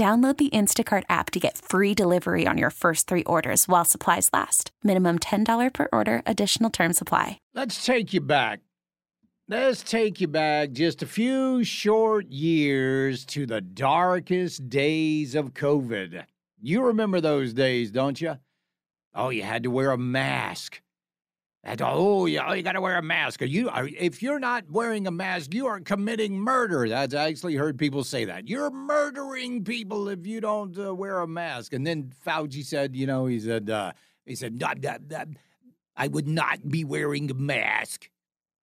Download the Instacart app to get free delivery on your first three orders while supplies last. Minimum $10 per order, additional term supply. Let's take you back. Let's take you back just a few short years to the darkest days of COVID. You remember those days, don't you? Oh, you had to wear a mask. And, oh, yeah, oh, you got to wear a mask. You, are, if you're not wearing a mask, you are committing murder. That's I actually heard people say that. You're murdering people if you don't uh, wear a mask. And then Fauci said, you know, he said, uh, he said, not, not, not, I would not be wearing a mask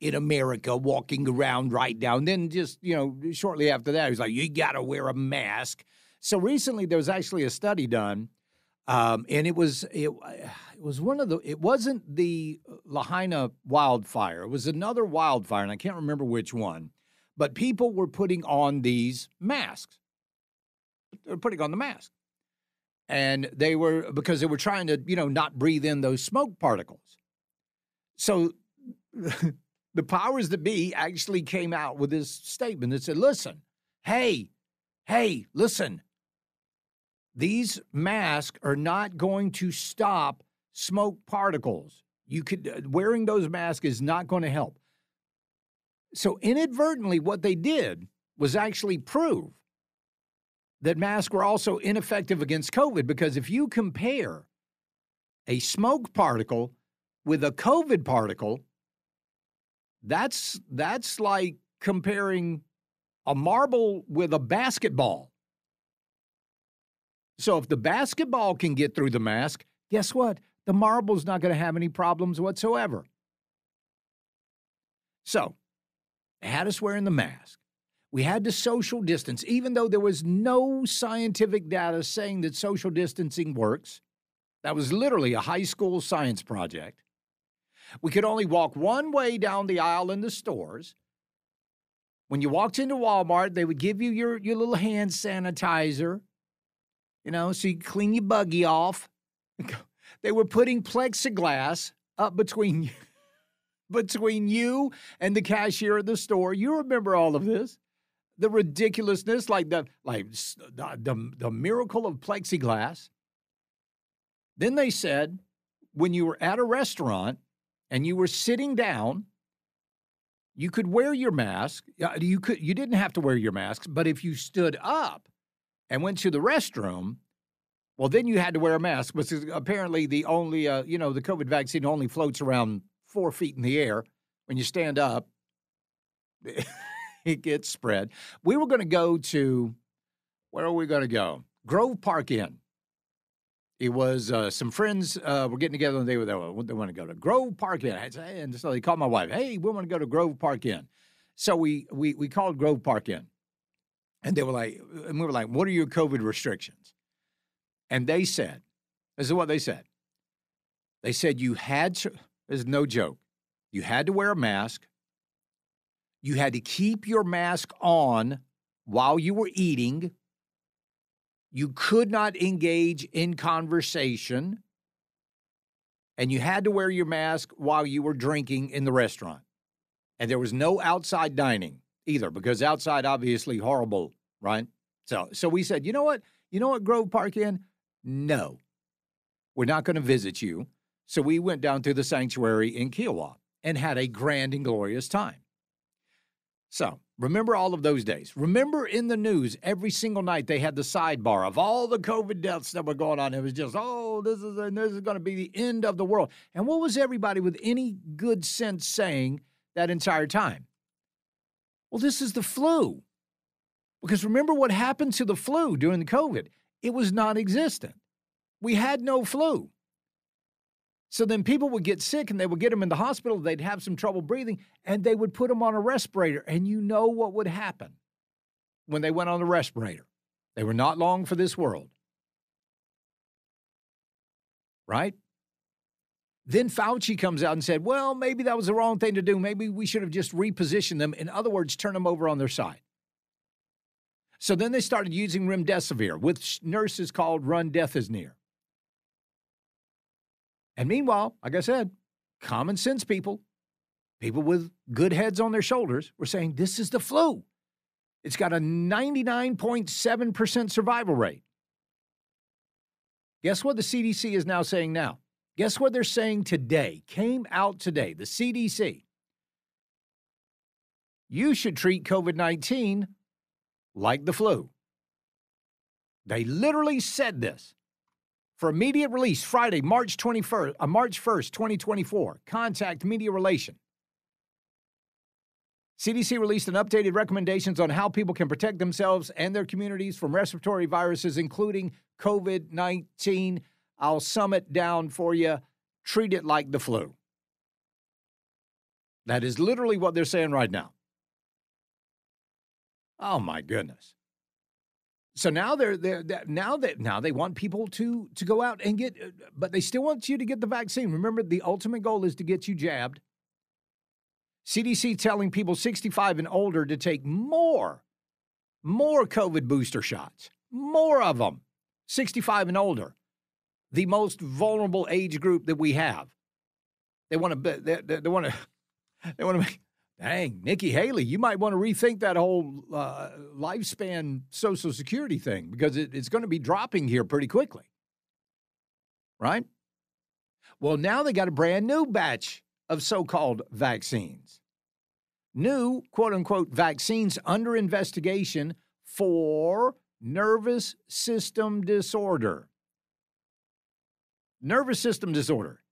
in America, walking around right now. And then just you know, shortly after that, he was like, you got to wear a mask. So recently, there was actually a study done um, and it was it, it was one of the it wasn't the Lahaina wildfire. It was another wildfire, and I can't remember which one. But people were putting on these masks. They're putting on the mask, and they were because they were trying to you know not breathe in those smoke particles. So the powers that be actually came out with this statement that said, "Listen, hey, hey, listen." These masks are not going to stop smoke particles. You could uh, wearing those masks is not going to help. So inadvertently, what they did was actually prove that masks were also ineffective against COVID because if you compare a smoke particle with a COVID particle, that's that's like comparing a marble with a basketball. So if the basketball can get through the mask, guess what? The marble's not going to have any problems whatsoever. So, they had us wearing the mask. We had to social distance, even though there was no scientific data saying that social distancing works. That was literally a high school science project. We could only walk one way down the aisle in the stores. When you walked into Walmart, they would give you your, your little hand sanitizer you know, so you clean your buggy off. They were putting plexiglass up between you, between you and the cashier at the store. You remember all of this, the ridiculousness, like the like the, the, the miracle of plexiglass. Then they said, when you were at a restaurant and you were sitting down, you could wear your mask. You could you didn't have to wear your masks, but if you stood up and went to the restroom, well, then you had to wear a mask, which is apparently the only, uh, you know, the COVID vaccine only floats around four feet in the air. When you stand up, it gets spread. We were going to go to, where are we going to go? Grove Park Inn. It was uh, some friends uh, were getting together and they were there. They want to go to Grove Park Inn. And so they called my wife, hey, we want to go to Grove Park Inn. So we, we, we called Grove Park Inn. And they were like, uh, and we were like, what are your COVID restrictions? And they said, this is what they said. They said you had to, this is no joke, you had to wear a mask. You had to keep your mask on while you were eating. You could not engage in conversation. And you had to wear your mask while you were drinking in the restaurant. And there was no outside dining either because outside obviously horrible, right? So so we said, you know what? You know what Grove Park Inn? No. We're not going to visit you. So we went down to the sanctuary in Kiawah and had a grand and glorious time. So Remember all of those days. Remember in the news every single night they had the sidebar of all the COVID deaths that were going on. It was just, oh, this is this is going to be the end of the world. And what was everybody with any good sense saying that entire time? Well, this is the flu. Because remember what happened to the flu during the COVID? It was non-existent. We had no flu. So then people would get sick and they would get them in the hospital. They'd have some trouble breathing and they would put them on a respirator. And you know what would happen when they went on the respirator? They were not long for this world. Right? Then Fauci comes out and said, well, maybe that was the wrong thing to do. Maybe we should have just repositioned them. In other words, turn them over on their side. So then they started using remdesivir, which nurses called run death is near. And meanwhile, like I said, common sense people, people with good heads on their shoulders, were saying this is the flu. It's got a 99.7% survival rate. Guess what the CDC is now saying now? Guess what they're saying today? Came out today, the CDC. You should treat COVID 19 like the flu. They literally said this for immediate release Friday, March 21st, uh, March 1st, 2024. Contact Media Relation. CDC released an updated recommendations on how people can protect themselves and their communities from respiratory viruses, including COVID 19. I'll sum it down for you. Treat it like the flu. That is literally what they're saying right now. Oh my goodness. So now they're, they're, they're, now that now they want people to to go out and get, uh, but they still want you to get the vaccine. Remember, the ultimate goal is to get you jabbed. CDC telling people 65 and older to take more, more COVID booster shots, more of them. 65 and older, the most vulnerable age group that we have. They want to they, they, they want to they want to make Dang, Nikki Haley, you might want to rethink that whole uh, lifespan Social Security thing because it, it's going to be dropping here pretty quickly. Right? Well, now they got a brand new batch of so called vaccines. New, quote unquote, vaccines under investigation for nervous system disorder. Nervous system disorder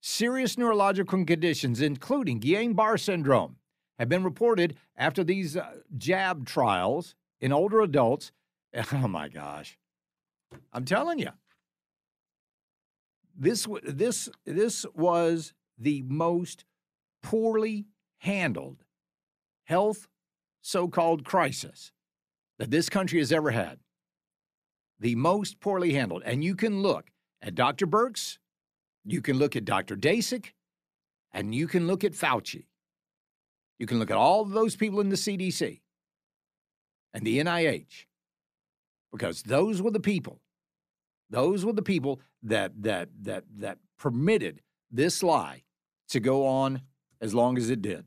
serious neurological conditions, including Guillain Barre syndrome, have been reported after these uh, jab trials in older adults. Oh my gosh. I'm telling you. This, this, this was the most poorly handled health so called crisis that this country has ever had. The most poorly handled. And you can look at Dr. Birx you can look at Dr. Daszak and you can look at Fauci. You can look at all those people in the CDC and the NIH because those were the people. Those were the people that that that that permitted this lie to go on as long as it did.